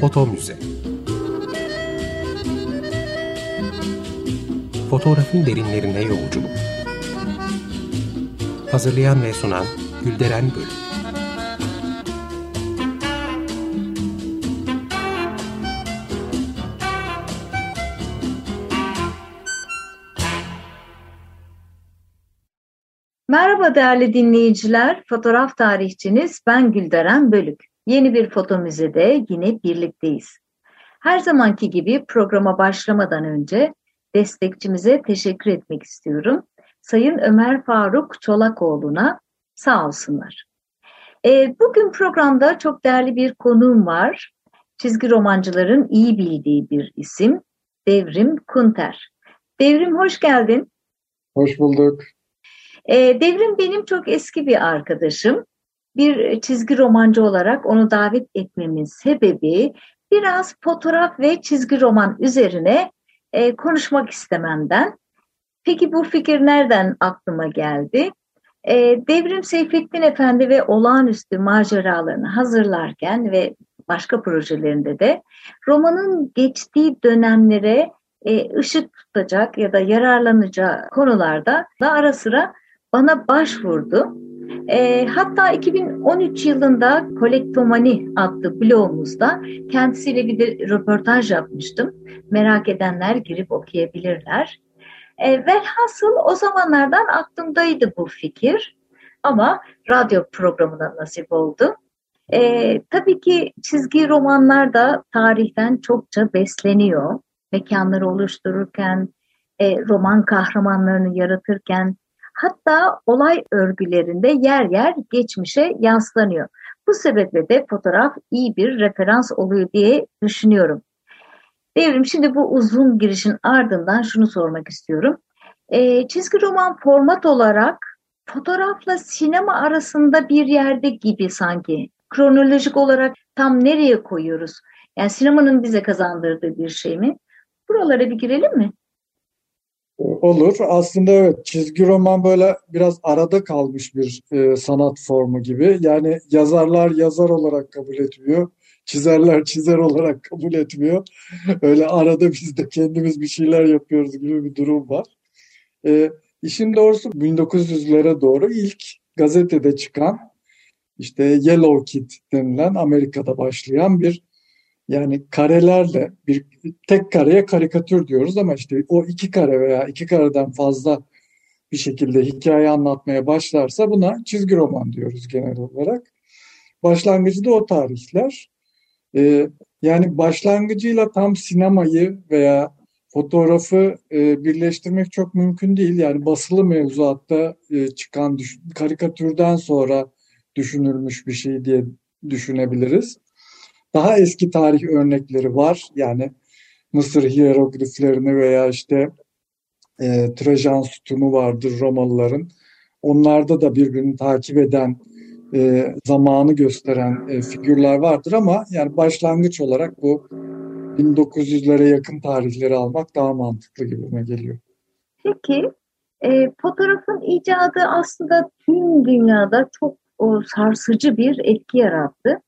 Foto Müze Fotoğrafın derinlerine yolculuk. Hazırlayan ve sunan Gülderen Bölüm Merhaba değerli dinleyiciler, fotoğraf tarihçiniz ben Gülderen Bölük. Yeni bir foto müzede yine birlikteyiz. Her zamanki gibi programa başlamadan önce destekçimize teşekkür etmek istiyorum. Sayın Ömer Faruk Çolakoğlu'na sağ olsunlar. E, bugün programda çok değerli bir konuğum var. Çizgi romancıların iyi bildiği bir isim Devrim Kunter. Devrim hoş geldin. Hoş bulduk. E, Devrim benim çok eski bir arkadaşım. Bir çizgi romancı olarak onu davet etmemin sebebi biraz fotoğraf ve çizgi roman üzerine e, konuşmak istememden. Peki bu fikir nereden aklıma geldi? E, Devrim Seyfettin Efendi ve olağanüstü maceralarını hazırlarken ve başka projelerinde de romanın geçtiği dönemlere e, ışık tutacak ya da yararlanacağı konularda da ara sıra bana başvurdu. E, hatta 2013 yılında Kolektomani adlı blogumuzda kendisiyle bir de röportaj yapmıştım. Merak edenler girip okuyabilirler. E, velhasıl o zamanlardan aklımdaydı bu fikir ama radyo programına nasip oldu. E, tabii ki çizgi romanlar da tarihten çokça besleniyor. Mekanları oluştururken, e, roman kahramanlarını yaratırken, Hatta olay örgülerinde yer yer geçmişe yanslanıyor. Bu sebeple de fotoğraf iyi bir referans oluyor diye düşünüyorum. Devrim şimdi bu uzun girişin ardından şunu sormak istiyorum. E, çizgi roman format olarak fotoğrafla sinema arasında bir yerde gibi sanki. Kronolojik olarak tam nereye koyuyoruz? Yani sinemanın bize kazandırdığı bir şey mi? Buralara bir girelim mi? Olur. Aslında evet çizgi roman böyle biraz arada kalmış bir e, sanat formu gibi. Yani yazarlar yazar olarak kabul etmiyor. Çizerler çizer olarak kabul etmiyor. Öyle arada biz de kendimiz bir şeyler yapıyoruz gibi bir durum var. E, işin doğrusu 1900'lere doğru ilk gazetede çıkan işte Yellow Kid denilen Amerika'da başlayan bir yani karelerle bir tek kareye karikatür diyoruz ama işte o iki kare veya iki kareden fazla bir şekilde hikaye anlatmaya başlarsa buna çizgi roman diyoruz genel olarak. Başlangıcı da o tarihler. Ee, yani başlangıcıyla tam sinemayı veya fotoğrafı e, birleştirmek çok mümkün değil. Yani basılı mevzuatta e, çıkan karikatürden sonra düşünülmüş bir şey diye düşünebiliriz. Daha eski tarih örnekleri var. Yani Mısır hierogliflerini veya işte e, Trajan sütunu vardır Romalıların. Onlarda da birbirini takip eden, e, zamanı gösteren e, figürler vardır ama yani başlangıç olarak bu 1900'lere yakın tarihleri almak daha mantıklı gibime geliyor. Peki e, fotoğrafın icadı aslında tüm dünyada çok o, sarsıcı bir etki yarattı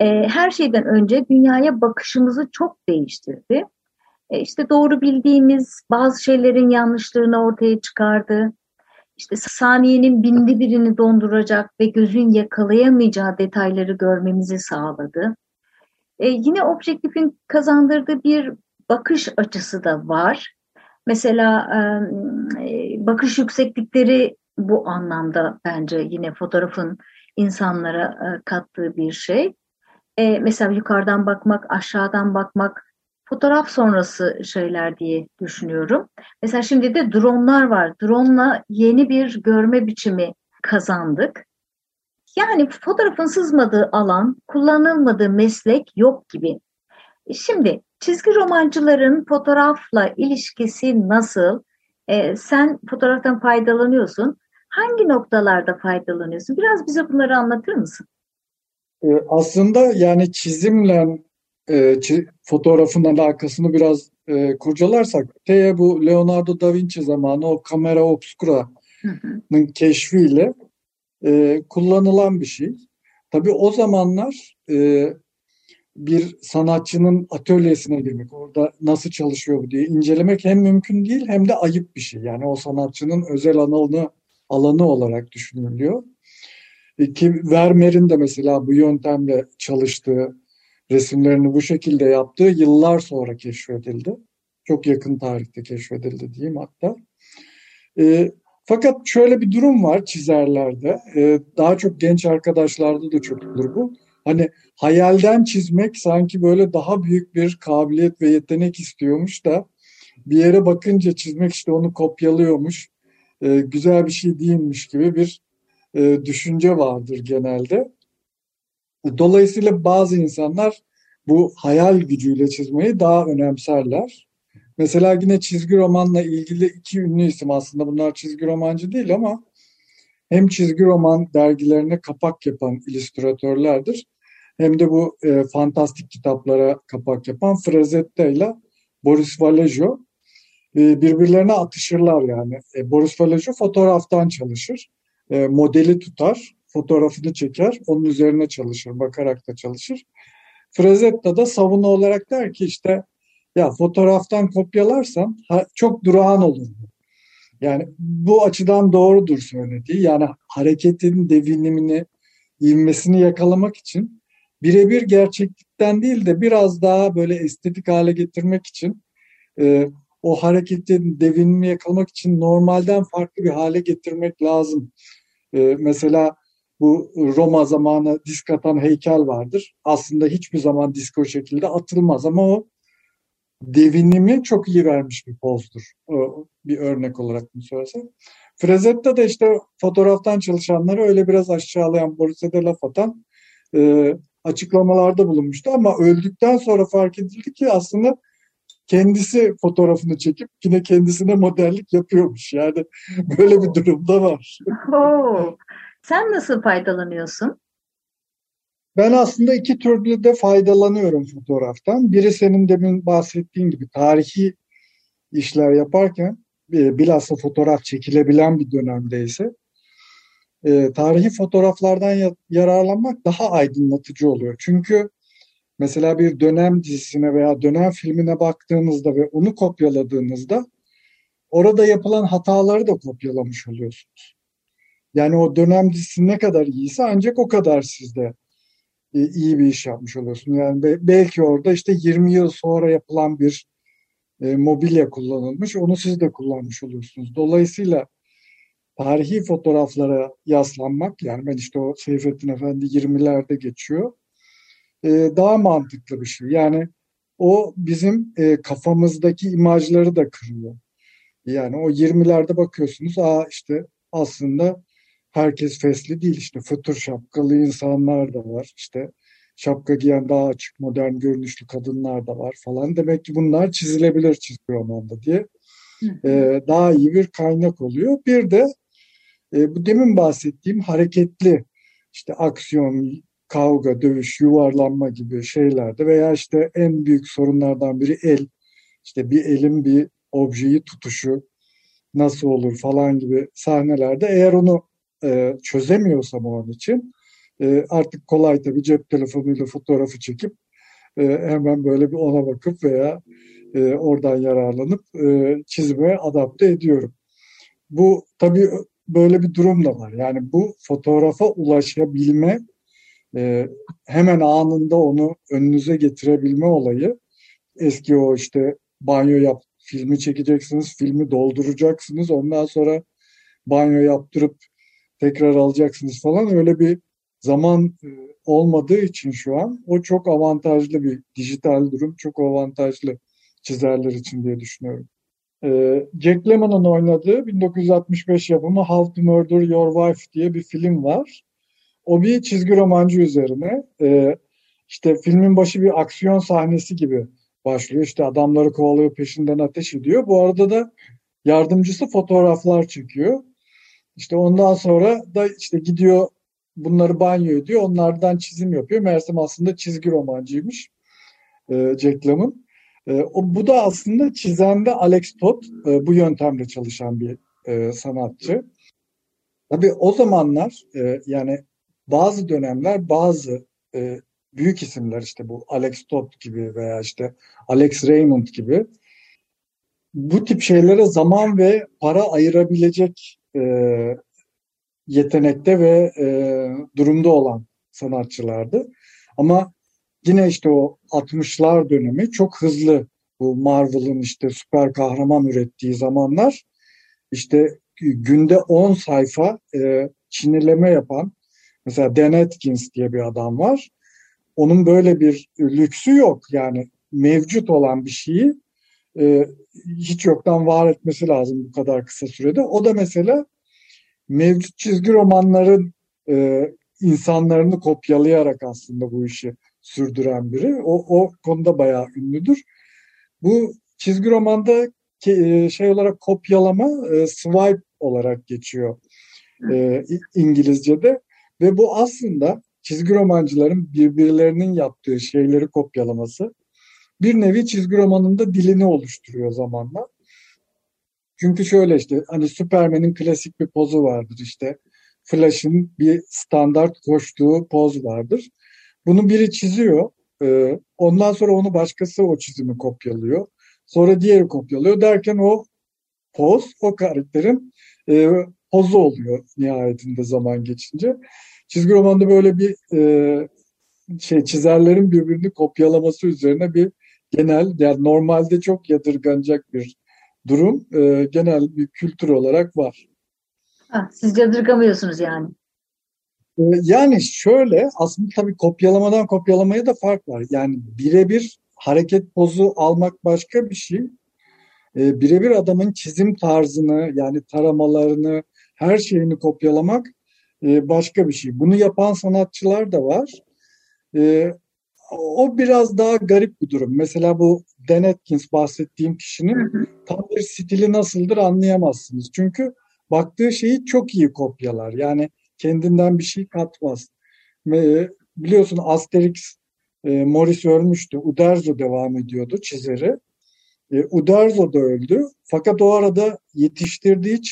e, her şeyden önce dünyaya bakışımızı çok değiştirdi. E, işte doğru bildiğimiz bazı şeylerin yanlışlığını ortaya çıkardı. İşte saniyenin bindi birini donduracak ve gözün yakalayamayacağı detayları görmemizi sağladı. E, yine objektifin kazandırdığı bir bakış açısı da var. Mesela e, bakış yükseklikleri bu anlamda bence yine fotoğrafın insanlara e, kattığı bir şey. E, mesela yukarıdan bakmak, aşağıdan bakmak, fotoğraf sonrası şeyler diye düşünüyorum. Mesela şimdi de dronlar var. Drone'la yeni bir görme biçimi kazandık. Yani fotoğrafın sızmadığı alan, kullanılmadığı meslek yok gibi. Şimdi çizgi romancıların fotoğrafla ilişkisi nasıl? Ee, sen fotoğraftan faydalanıyorsun. Hangi noktalarda faydalanıyorsun? Biraz bize bunları anlatır mısın? E, aslında yani çizimle e, fotoğrafın alakasını biraz e, kurcalarsak Teye bu Leonardo da Vinci zamanı o kamera obscura'nın keşfiyle e, kullanılan bir şey. tabii o zamanlar e, bir sanatçının atölyesine girmek, orada nasıl çalışıyor bu diye incelemek hem mümkün değil hem de ayıp bir şey. Yani o sanatçının özel alanı, alanı olarak düşünülüyor. E, ki Vermeer'in de mesela bu yöntemle çalıştığı, resimlerini bu şekilde yaptığı yıllar sonra keşfedildi. Çok yakın tarihte keşfedildi diyeyim hatta. E, fakat şöyle bir durum var çizerlerde. E, daha çok genç arkadaşlarda da çok olur bu. Hani hayalden çizmek sanki böyle daha büyük bir kabiliyet ve yetenek istiyormuş da bir yere bakınca çizmek işte onu kopyalıyormuş. E, güzel bir şey değilmiş gibi bir e, düşünce vardır genelde. Dolayısıyla bazı insanlar bu hayal gücüyle çizmeyi daha önemserler. Mesela yine çizgi romanla ilgili iki ünlü isim aslında bunlar çizgi romancı değil ama hem çizgi roman dergilerine kapak yapan illüstratörlerdir hem de bu e, fantastik kitaplara kapak yapan Frazetta ile Boris Vallejo e, birbirlerine atışırlar yani. E, Boris Vallejo fotoğraftan çalışır, e, modeli tutar, fotoğrafını çeker, onun üzerine çalışır, bakarak da çalışır. Frazetta da savunu olarak der ki işte ya fotoğraftan kopyalarsan ha, çok durağan olur. Yani bu açıdan doğrudur söylediği. Yani hareketin devinimini, ivmesini yakalamak için birebir gerçeklikten değil de biraz daha böyle estetik hale getirmek için e, o hareketin devinimi yakalamak için normalden farklı bir hale getirmek lazım. E, mesela bu Roma zamanı disk atan heykel vardır. Aslında hiçbir zaman disk o şekilde atılmaz ama o devinimi çok iyi vermiş bir pozdur. O, bir örnek olarak mı söylesem. Frazetta da işte fotoğraftan çalışanları öyle biraz aşağılayan, Boris'e laf atan e, açıklamalarda bulunmuştu. Ama öldükten sonra fark edildi ki aslında kendisi fotoğrafını çekip yine kendisine modellik yapıyormuş. Yani böyle bir durumda var. Oo, sen nasıl faydalanıyorsun? Ben aslında iki türlü de faydalanıyorum fotoğraftan. Biri senin demin bahsettiğin gibi tarihi işler yaparken e, bilhassa fotoğraf çekilebilen bir dönemdeyse e, tarihi fotoğraflardan yararlanmak daha aydınlatıcı oluyor. Çünkü mesela bir dönem dizisine veya dönem filmine baktığınızda ve onu kopyaladığınızda orada yapılan hataları da kopyalamış oluyorsunuz. Yani o dönem dizisi ne kadar iyiyse ancak o kadar sizde e, iyi bir iş yapmış oluyorsun. Yani belki orada işte 20 yıl sonra yapılan bir e, mobilya kullanılmış, onu siz de kullanmış oluyorsunuz. Dolayısıyla tarihi fotoğraflara yaslanmak, yani ben işte o Seyfettin Efendi 20'lerde geçiyor, e, daha mantıklı bir şey. Yani o bizim e, kafamızdaki imajları da kırıyor. Yani o 20'lerde bakıyorsunuz, aa işte aslında herkes fesli değil işte fötür şapkalı insanlar da var işte şapka giyen daha açık modern görünüşlü kadınlar da var falan demek ki bunlar çizilebilir çizgi romanda diye e, daha iyi bir kaynak oluyor. Bir de e, bu demin bahsettiğim hareketli işte aksiyon, kavga, dövüş, yuvarlanma gibi şeylerde veya işte en büyük sorunlardan biri el. işte bir elin bir objeyi tutuşu nasıl olur falan gibi sahnelerde eğer onu e, çözemiyorsam o an için e, artık kolay tabii cep telefonuyla fotoğrafı çekip e, hemen böyle bir ona bakıp veya e, oradan yararlanıp e, çizime adapte ediyorum. Bu tabii böyle bir durum da var. Yani bu fotoğrafa ulaşabilme e, hemen anında onu önünüze getirebilme olayı eski o işte banyo yap filmi çekeceksiniz, filmi dolduracaksınız. Ondan sonra banyo yaptırıp tekrar alacaksınız falan öyle bir zaman e, olmadığı için şu an o çok avantajlı bir dijital durum. Çok avantajlı çizerler için diye düşünüyorum. E, Jack Lemmon'un oynadığı 1965 yapımı How to Murder Your Wife diye bir film var. O bir çizgi romancı üzerine. E, işte filmin başı bir aksiyon sahnesi gibi başlıyor. İşte adamları kovalıyor peşinden ateş ediyor. Bu arada da yardımcısı fotoğraflar çekiyor. İşte ondan sonra da işte gidiyor bunları banyo ediyor. Onlardan çizim yapıyor. Mersem aslında çizgi romancıymış. E, Jack Lemmon. E, o, bu da aslında çizende Alex Todd e, bu yöntemle çalışan bir e, sanatçı. Tabii o zamanlar e, yani bazı dönemler bazı e, büyük isimler işte bu Alex Todd gibi veya işte Alex Raymond gibi bu tip şeylere zaman ve para ayırabilecek e, yetenekte ve e, durumda olan sanatçılardı. Ama yine işte o 60'lar dönemi çok hızlı bu Marvel'ın işte süper kahraman ürettiği zamanlar işte günde 10 sayfa e, çinileme yapan mesela Dan Atkins diye bir adam var. Onun böyle bir lüksü yok. Yani mevcut olan bir şeyi e, hiç yoktan var etmesi lazım bu kadar kısa sürede. O da mesela mevcut çizgi romanların e, insanlarını kopyalayarak aslında bu işi sürdüren biri. O, o konuda bayağı ünlüdür. Bu çizgi romanda e, şey olarak kopyalama e, swipe olarak geçiyor e, İngilizce'de ve bu aslında çizgi romancıların birbirlerinin yaptığı şeyleri kopyalaması bir nevi çizgi romanında dilini oluşturuyor zamanla. Çünkü şöyle işte hani Superman'in klasik bir pozu vardır işte. Flash'ın bir standart koştuğu poz vardır. Bunu biri çiziyor. E, ondan sonra onu başkası o çizimi kopyalıyor. Sonra diğeri kopyalıyor derken o poz o karakterin e, pozu oluyor nihayetinde zaman geçince. Çizgi romanda böyle bir e, şey çizerlerin birbirini kopyalaması üzerine bir genel yani normalde çok yadırganacak bir durum e, genel bir kültür olarak var. Ha, siz yadırgamıyorsunuz yani. E, yani şöyle aslında tabii kopyalamadan kopyalamaya da fark var. Yani birebir hareket pozu almak başka bir şey. E, birebir adamın çizim tarzını yani taramalarını her şeyini kopyalamak e, başka bir şey. Bunu yapan sanatçılar da var. E, o biraz daha garip bir durum. Mesela bu Dan Atkins bahsettiğim kişinin tam bir stili nasıldır anlayamazsınız. Çünkü baktığı şeyi çok iyi kopyalar. Yani kendinden bir şey katmaz. Ve biliyorsun Asterix e, Morris ölmüştü. Uderzo devam ediyordu çizeri. E, Uderzo da öldü. Fakat o arada yetiştirdiği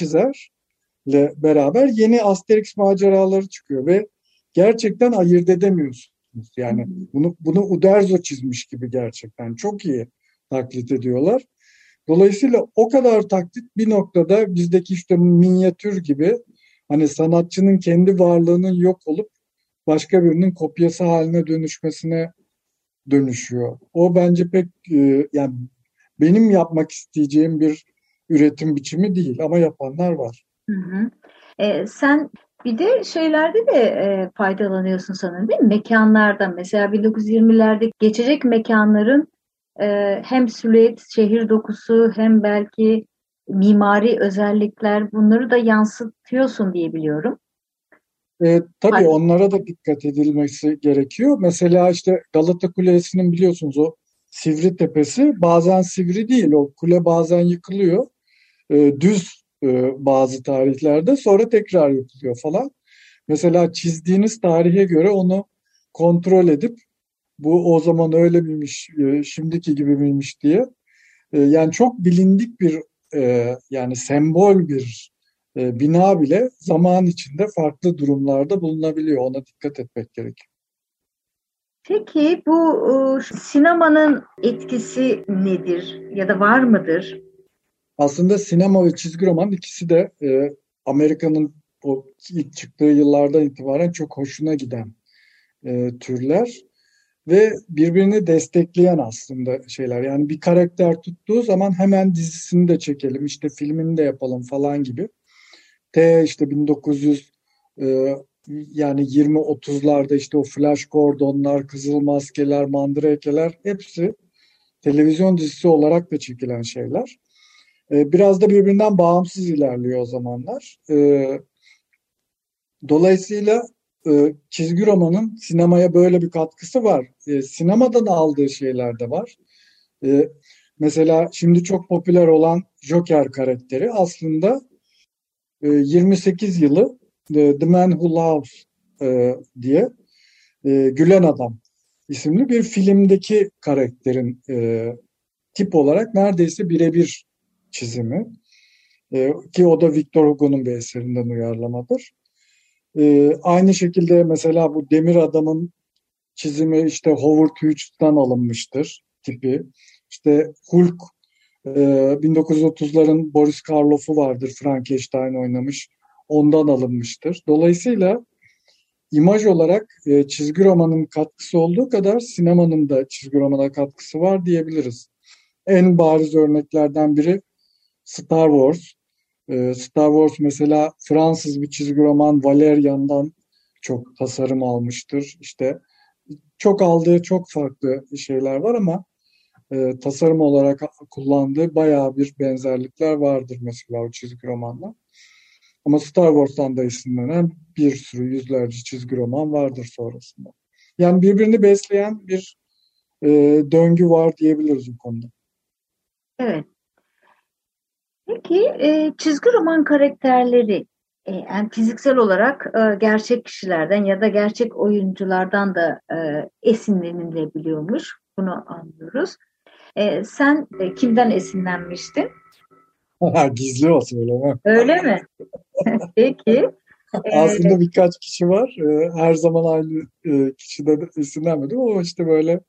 çizerle beraber yeni Asterix maceraları çıkıyor ve gerçekten ayırt edemiyorsun ediyorsunuz. Yani bunu bunu Uderzo çizmiş gibi gerçekten çok iyi taklit ediyorlar. Dolayısıyla o kadar taklit bir noktada bizdeki işte minyatür gibi hani sanatçının kendi varlığının yok olup başka birinin kopyası haline dönüşmesine dönüşüyor. O bence pek e, yani benim yapmak isteyeceğim bir üretim biçimi değil ama yapanlar var. Hı hı. E, sen bir de şeylerde de e, faydalanıyorsun sanırım değil mi? Mekanlarda mesela 1920'lerde geçecek mekanların e, hem silüet, şehir dokusu hem belki mimari özellikler bunları da yansıtıyorsun diye biliyorum. E, tabii Hayır. onlara da dikkat edilmesi gerekiyor. Mesela işte Galata Kulesi'nin biliyorsunuz o sivri tepesi bazen sivri değil. O kule bazen yıkılıyor. E, düz e, bazı tarihlerde sonra tekrar yapılıyor falan. Mesela çizdiğiniz tarihe göre onu kontrol edip bu o zaman öyle miymiş, e, şimdiki gibi miymiş diye. E, yani çok bilindik bir yani sembol bir bina bile zaman içinde farklı durumlarda bulunabiliyor. Ona dikkat etmek gerekiyor. Peki bu sinemanın etkisi nedir ya da var mıdır? Aslında sinema ve çizgi roman ikisi de e, Amerika'nın o ilk çıktığı yıllardan itibaren çok hoşuna giden e, türler ve birbirini destekleyen aslında şeyler. Yani bir karakter tuttuğu zaman hemen dizisini de çekelim, işte filmini de yapalım falan gibi. T işte 1900 e, yani 20-30'larda işte o Flash Gordon'lar, Kızıl Maskeler, Mandrake'ler hepsi televizyon dizisi olarak da çekilen şeyler. E, biraz da birbirinden bağımsız ilerliyor o zamanlar. E, dolayısıyla e, çizgi romanın sinemaya böyle bir katkısı var. Sinemadan aldığı şeyler de var. Mesela şimdi çok popüler olan Joker karakteri aslında 28 yılı The Man Who Loves diye Gülen Adam isimli bir filmdeki karakterin tip olarak neredeyse birebir çizimi. E, ki o da Victor Hugo'nun bir eserinden uyarlamadır. E, aynı şekilde mesela bu Demir Adam'ın çizimi işte Howard Hughes'tan alınmıştır tipi. İşte Hulk e, 1930'ların Boris Karloff'u vardır Frankenstein oynamış. Ondan alınmıştır. Dolayısıyla imaj olarak e, çizgi romanın katkısı olduğu kadar sinemanın da çizgi romana katkısı var diyebiliriz. En bariz örneklerden biri Star Wars. E, Star Wars mesela Fransız bir çizgi roman Valerian'dan çok tasarım almıştır. İşte çok aldığı çok farklı şeyler var ama e, tasarım olarak kullandığı bayağı bir benzerlikler vardır mesela o çizgi romanla. Ama Star Wars'tan da esinlenen bir sürü yüzlerce çizgi roman vardır sonrasında. Yani birbirini besleyen bir e, döngü var diyebiliriz bu konuda. Evet. Peki e, çizgi roman karakterleri e, yani fiziksel olarak e, gerçek kişilerden ya da gerçek oyunculardan da e, esinlenilebiliyormuş. Bunu anlıyoruz. E, sen e, kimden esinlenmiştin? Gizli o söyleme. Öyle mi? Peki. Aslında ee, birkaç kişi var. Ee, her zaman aynı e, kişiden esinlenmedim ama işte böyle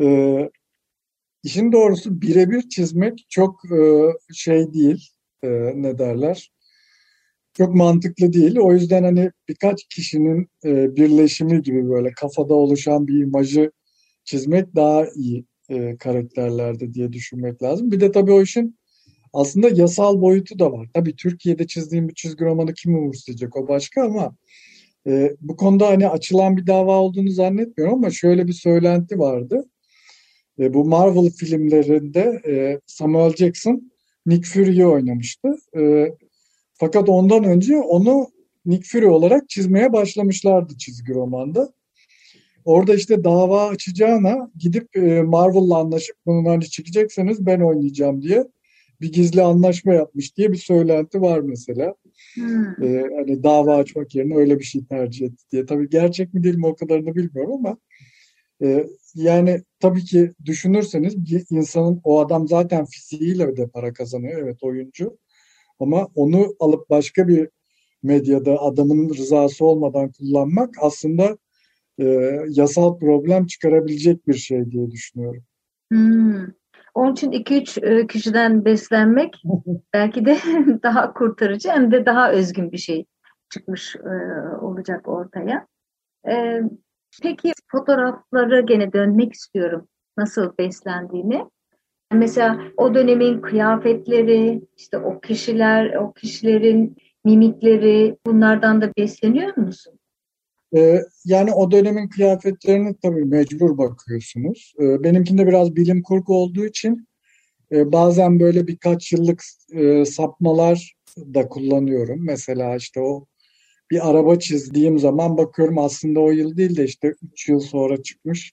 e, işin doğrusu birebir çizmek çok e, şey değil. Ne derler? Çok mantıklı değil. O yüzden hani birkaç kişinin birleşimi gibi böyle kafada oluşan bir imajı çizmek daha iyi karakterlerde diye düşünmek lazım. Bir de tabii o işin aslında yasal boyutu da var. Tabii Türkiye'de çizdiğim bir çizgi romanı kim umursayacak o başka ama e, bu konuda hani açılan bir dava olduğunu zannetmiyorum ama şöyle bir söylenti vardı. E, bu Marvel filmlerinde e, Samuel Jackson Nick Fury'yi oynamıştı. E, fakat ondan önce onu Nick Fury olarak çizmeye başlamışlardı çizgi romanda. Orada işte dava açacağına gidip e, Marvel'la anlaşıp bunu hani çekecekseniz ben oynayacağım diye bir gizli anlaşma yapmış diye bir söylenti var mesela. Hmm. Ee, hani dava açmak yerine öyle bir şey tercih etti diye. Tabii gerçek mi değil mi o kadarını bilmiyorum ama e, yani tabii ki düşünürseniz bir insanın o adam zaten fiziğiyle de para kazanıyor evet oyuncu ama onu alıp başka bir medyada adamın rızası olmadan kullanmak aslında e, yasal problem çıkarabilecek bir şey diye düşünüyorum. Hmm. Onun için 2-3 e, kişiden beslenmek belki de daha kurtarıcı hem de daha özgün bir şey çıkmış e, olacak ortaya. E, peki fotoğraflara gene dönmek istiyorum. Nasıl beslendiğini. Mesela o dönemin kıyafetleri, işte o kişiler, o kişilerin mimikleri bunlardan da besleniyor musun? Ee, yani o dönemin kıyafetlerini tabii mecbur bakıyorsunuz. Ee, benimkinde biraz bilim kurgu olduğu için e, bazen böyle birkaç yıllık e, sapmalar da kullanıyorum. Mesela işte o bir araba çizdiğim zaman bakıyorum aslında o yıl değil de işte 3 yıl sonra çıkmış.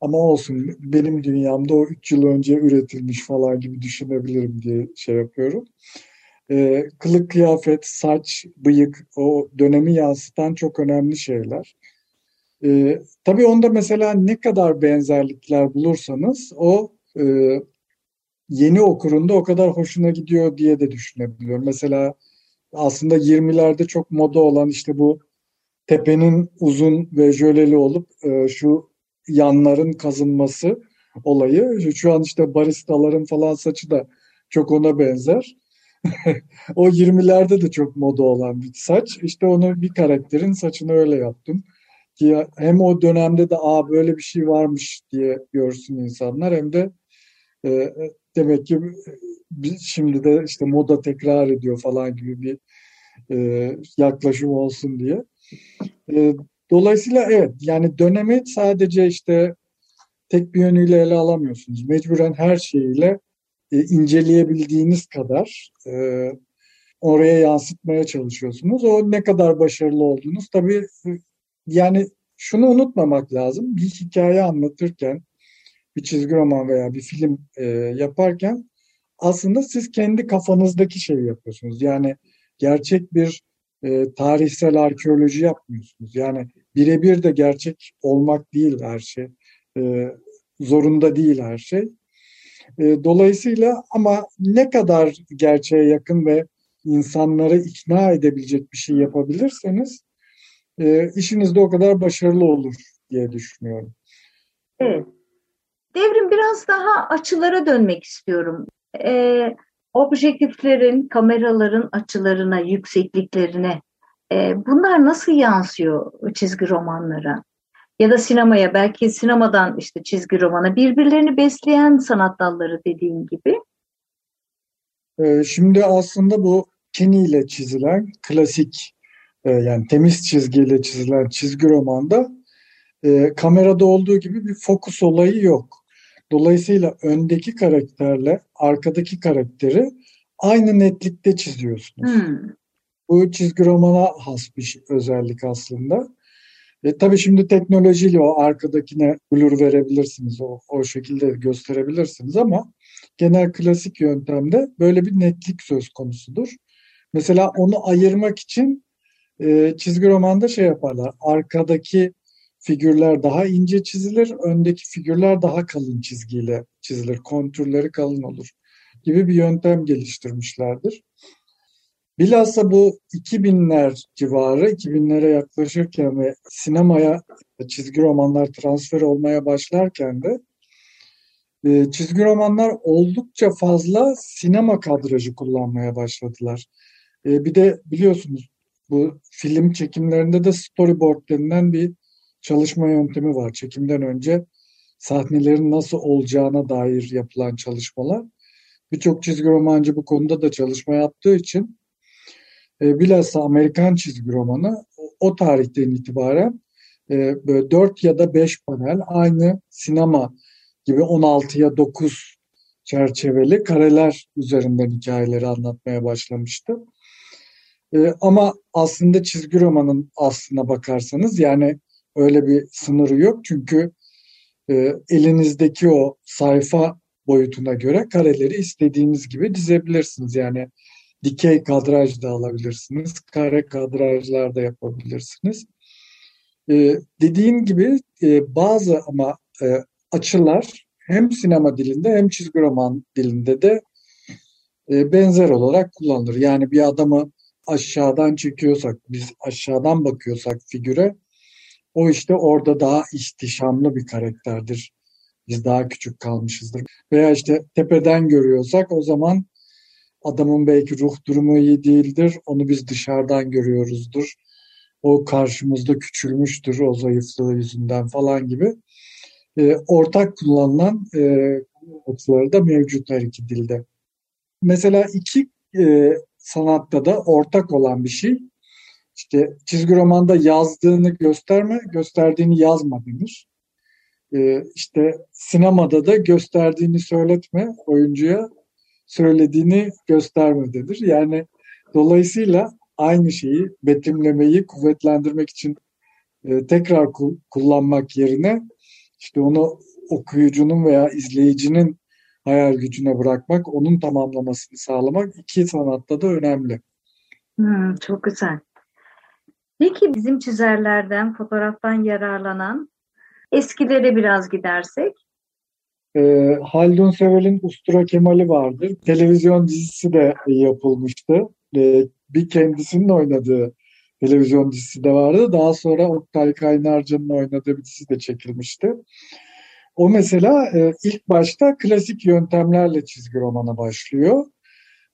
Ama olsun benim dünyamda o 3 yıl önce üretilmiş falan gibi düşünebilirim diye şey yapıyorum e, kılık kıyafet, saç, bıyık o dönemi yansıtan çok önemli şeyler. E, tabii onda mesela ne kadar benzerlikler bulursanız o e, yeni okurunda o kadar hoşuna gidiyor diye de düşünebiliyorum. Mesela aslında 20'lerde çok moda olan işte bu tepenin uzun ve jöleli olup e, şu yanların kazınması olayı. Şu an işte baristaların falan saçı da çok ona benzer. o 20'lerde de çok moda olan bir saç. İşte onu bir karakterin saçını öyle yaptım. Ki hem o dönemde de aa böyle bir şey varmış diye görsün insanlar hem de e, demek ki şimdi de işte moda tekrar ediyor falan gibi bir e, yaklaşım olsun diye. E, dolayısıyla evet yani dönemi sadece işte tek bir yönüyle ele alamıyorsunuz. Mecburen her şeyiyle e, inceleyebildiğiniz kadar e, oraya yansıtmaya çalışıyorsunuz. O ne kadar başarılı olduğunuz tabii e, yani şunu unutmamak lazım. Bir hikaye anlatırken bir çizgi roman veya bir film e, yaparken aslında siz kendi kafanızdaki şeyi yapıyorsunuz. Yani gerçek bir e, tarihsel arkeoloji yapmıyorsunuz. Yani birebir de gerçek olmak değil her şey. E, zorunda değil her şey. E, dolayısıyla ama ne kadar gerçeğe yakın ve insanları ikna edebilecek bir şey yapabilirseniz e, işiniz de o kadar başarılı olur diye düşünüyorum. Evet. Devrim biraz daha açılara dönmek istiyorum. Ee, objektiflerin, kameraların açılarına, yüksekliklerine e, bunlar nasıl yansıyor çizgi romanlara? Ya da sinemaya, belki sinemadan işte çizgi romana birbirlerini besleyen sanat dalları dediğin gibi. Ee, şimdi aslında bu Kini ile çizilen klasik e, yani temiz çizgiyle çizilen çizgi romanda e, kamerada olduğu gibi bir fokus olayı yok. Dolayısıyla öndeki karakterle arkadaki karakteri aynı netlikte çiziyorsunuz. Hmm. Bu çizgi romana has bir özellik aslında. E, tabii şimdi teknolojiyle o arkadakine blur verebilirsiniz, o, o şekilde gösterebilirsiniz ama genel klasik yöntemde böyle bir netlik söz konusudur. Mesela onu ayırmak için e, çizgi romanda şey yaparlar, arkadaki figürler daha ince çizilir, öndeki figürler daha kalın çizgiyle çizilir, kontürleri kalın olur gibi bir yöntem geliştirmişlerdir. Bilhassa bu 2000'ler civarı, 2000'lere yaklaşırken ve sinemaya çizgi romanlar transfer olmaya başlarken de e, çizgi romanlar oldukça fazla sinema kadrajı kullanmaya başladılar. E, bir de biliyorsunuz bu film çekimlerinde de storyboard denilen bir çalışma yöntemi var. Çekimden önce sahnelerin nasıl olacağına dair yapılan çalışmalar. Birçok çizgi romancı bu konuda da çalışma yaptığı için e, bilhassa Amerikan çizgi romanı o tarihten itibaren e, böyle 4 ya da 5 panel aynı sinema gibi 16'ya 9 çerçeveli kareler üzerinden hikayeleri anlatmaya başlamıştı. E, ama aslında çizgi romanın aslına bakarsanız yani öyle bir sınırı yok. Çünkü e, elinizdeki o sayfa boyutuna göre kareleri istediğiniz gibi dizebilirsiniz. Yani dikey kadraj da alabilirsiniz, kare kadrajlar da yapabilirsiniz. Ee, dediğim gibi e, bazı ama e, açılar hem sinema dilinde hem çizgi roman dilinde de e, benzer olarak kullanılır. Yani bir adamı aşağıdan çekiyorsak, biz aşağıdan bakıyorsak figüre, o işte orada daha ihtişamlı bir karakterdir. Biz daha küçük kalmışızdır. Veya işte tepeden görüyorsak o zaman adamın belki ruh durumu iyi değildir. Onu biz dışarıdan görüyoruzdur. O karşımızda küçülmüştür o zayıflığı yüzünden falan gibi. E, ortak kullanılan e, açıları da mevcut her iki dilde. Mesela iki e, sanatta da ortak olan bir şey. İşte çizgi romanda yazdığını gösterme, gösterdiğini yazma denir. Ee, işte sinemada da gösterdiğini söyletme oyuncuya, söylediğini göstermededir. Yani dolayısıyla aynı şeyi betimlemeyi kuvvetlendirmek için e, tekrar ku- kullanmak yerine işte onu okuyucunun veya izleyicinin hayal gücüne bırakmak, onun tamamlamasını sağlamak iki sanatta da önemli. Hmm, çok güzel. Peki bizim çizerlerden, fotoğraftan yararlanan eskilere biraz gidersek? E, Haldun Sevel'in Ustura Kemal'i vardır. Televizyon dizisi de yapılmıştı. E, bir kendisinin oynadığı televizyon dizisi de vardı. Daha sonra Oktay Kaynarca'nın oynadığı bir dizi de çekilmişti. O mesela e, ilk başta klasik yöntemlerle çizgi romana başlıyor.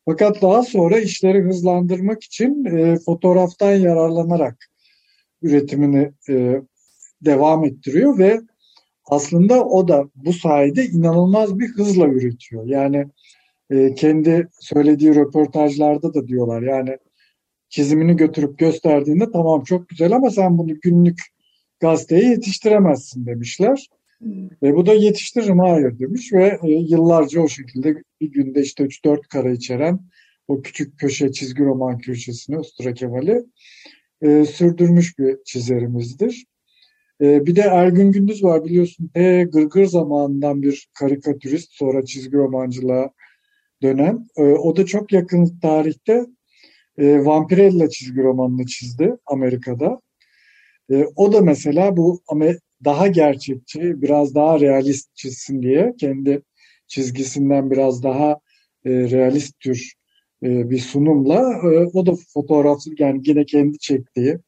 Fakat daha sonra işleri hızlandırmak için e, fotoğraftan yararlanarak üretimini e, devam ettiriyor ve aslında o da bu sayede inanılmaz bir hızla üretiyor. Yani e, kendi söylediği röportajlarda da diyorlar yani çizimini götürüp gösterdiğinde tamam çok güzel ama sen bunu günlük gazeteye yetiştiremezsin demişler. E, bu da yetiştiririm hayır demiş ve e, yıllarca o şekilde bir günde işte 3-4 kare içeren o küçük köşe çizgi roman köşesini Ustura Kemal'i e, sürdürmüş bir çizerimizdir. E, bir de Ergün Gündüz var biliyorsun. E, Gırgır zamanından bir karikatürist sonra çizgi romancılığa dönen. E, o da çok yakın tarihte e, Vampirella çizgi romanını çizdi Amerika'da. E, o da mesela bu daha gerçekçi, biraz daha realist çizsin diye kendi çizgisinden biraz daha e, realist tür e, bir sunumla e, o da fotoğraf yani yine kendi çektiği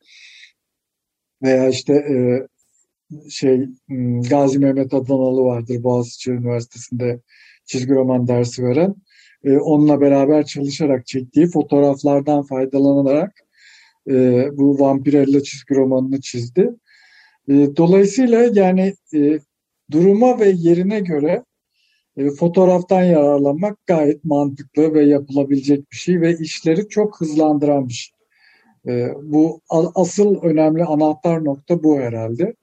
veya işte e, şey hmm, Gazi Mehmet Adanalı vardır Boğaziçi Üniversitesi'nde çizgi roman dersi veren. E, onunla beraber çalışarak çektiği fotoğraflardan faydalanarak e, bu Vampirella çizgi romanını çizdi. E, dolayısıyla yani e, duruma ve yerine göre e, fotoğraftan yararlanmak gayet mantıklı ve yapılabilecek bir şey ve işleri çok hızlandıran bir şey. E, bu asıl önemli anahtar nokta bu herhalde.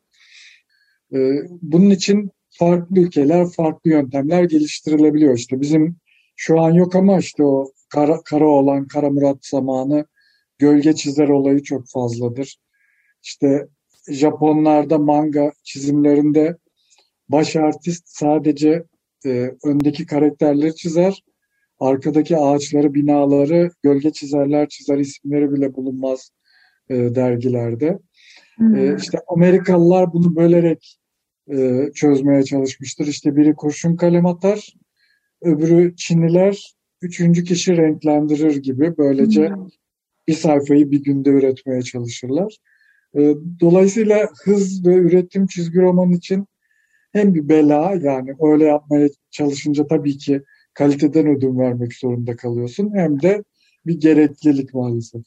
E, bunun için farklı ülkeler, farklı yöntemler geliştirilebiliyor. İşte bizim şu an yok ama işte o Kara, Kara olan Kara Murat zamanı gölge çizer olayı çok fazladır. İşte Japonlarda manga çizimlerinde baş artist sadece e, öndeki karakterleri çizer. Arkadaki ağaçları, binaları gölge çizerler çizer isimleri bile bulunmaz e, dergilerde. Hmm. E, işte Amerikalılar bunu bölerek e, çözmeye çalışmıştır. İşte biri kurşun kalem atar, öbürü Çinliler üçüncü kişi renklendirir gibi böylece hmm. bir sayfayı bir günde üretmeye çalışırlar. E, dolayısıyla hız ve üretim çizgi roman için hem bir bela yani öyle yapmaya çalışınca tabii ki kaliteden ödün vermek zorunda kalıyorsun hem de bir gereklilik maalesef.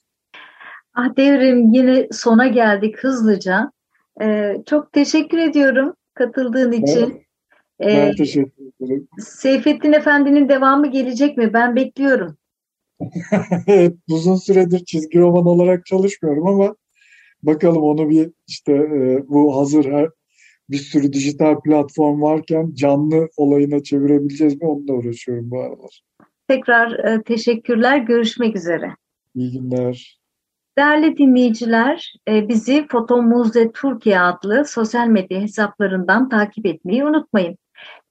Ah devrim yine sona geldik hızlıca. Ee, çok teşekkür ediyorum katıldığın için. Evet, ben ee, teşekkür ederim. Seyfettin Efendi'nin devamı gelecek mi? Ben bekliyorum. evet, uzun süredir çizgi roman olarak çalışmıyorum ama bakalım onu bir işte e, bu hazır her bir sürü dijital platform varken canlı olayına çevirebileceğiz mi onunla uğraşıyorum bu aralar. Tekrar e, teşekkürler. Görüşmek üzere. İyi günler. Değerli dinleyiciler, e, bizi Fotomuzde Türkiye adlı sosyal medya hesaplarından takip etmeyi unutmayın.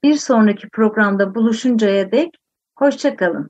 Bir sonraki programda buluşuncaya dek hoşçakalın.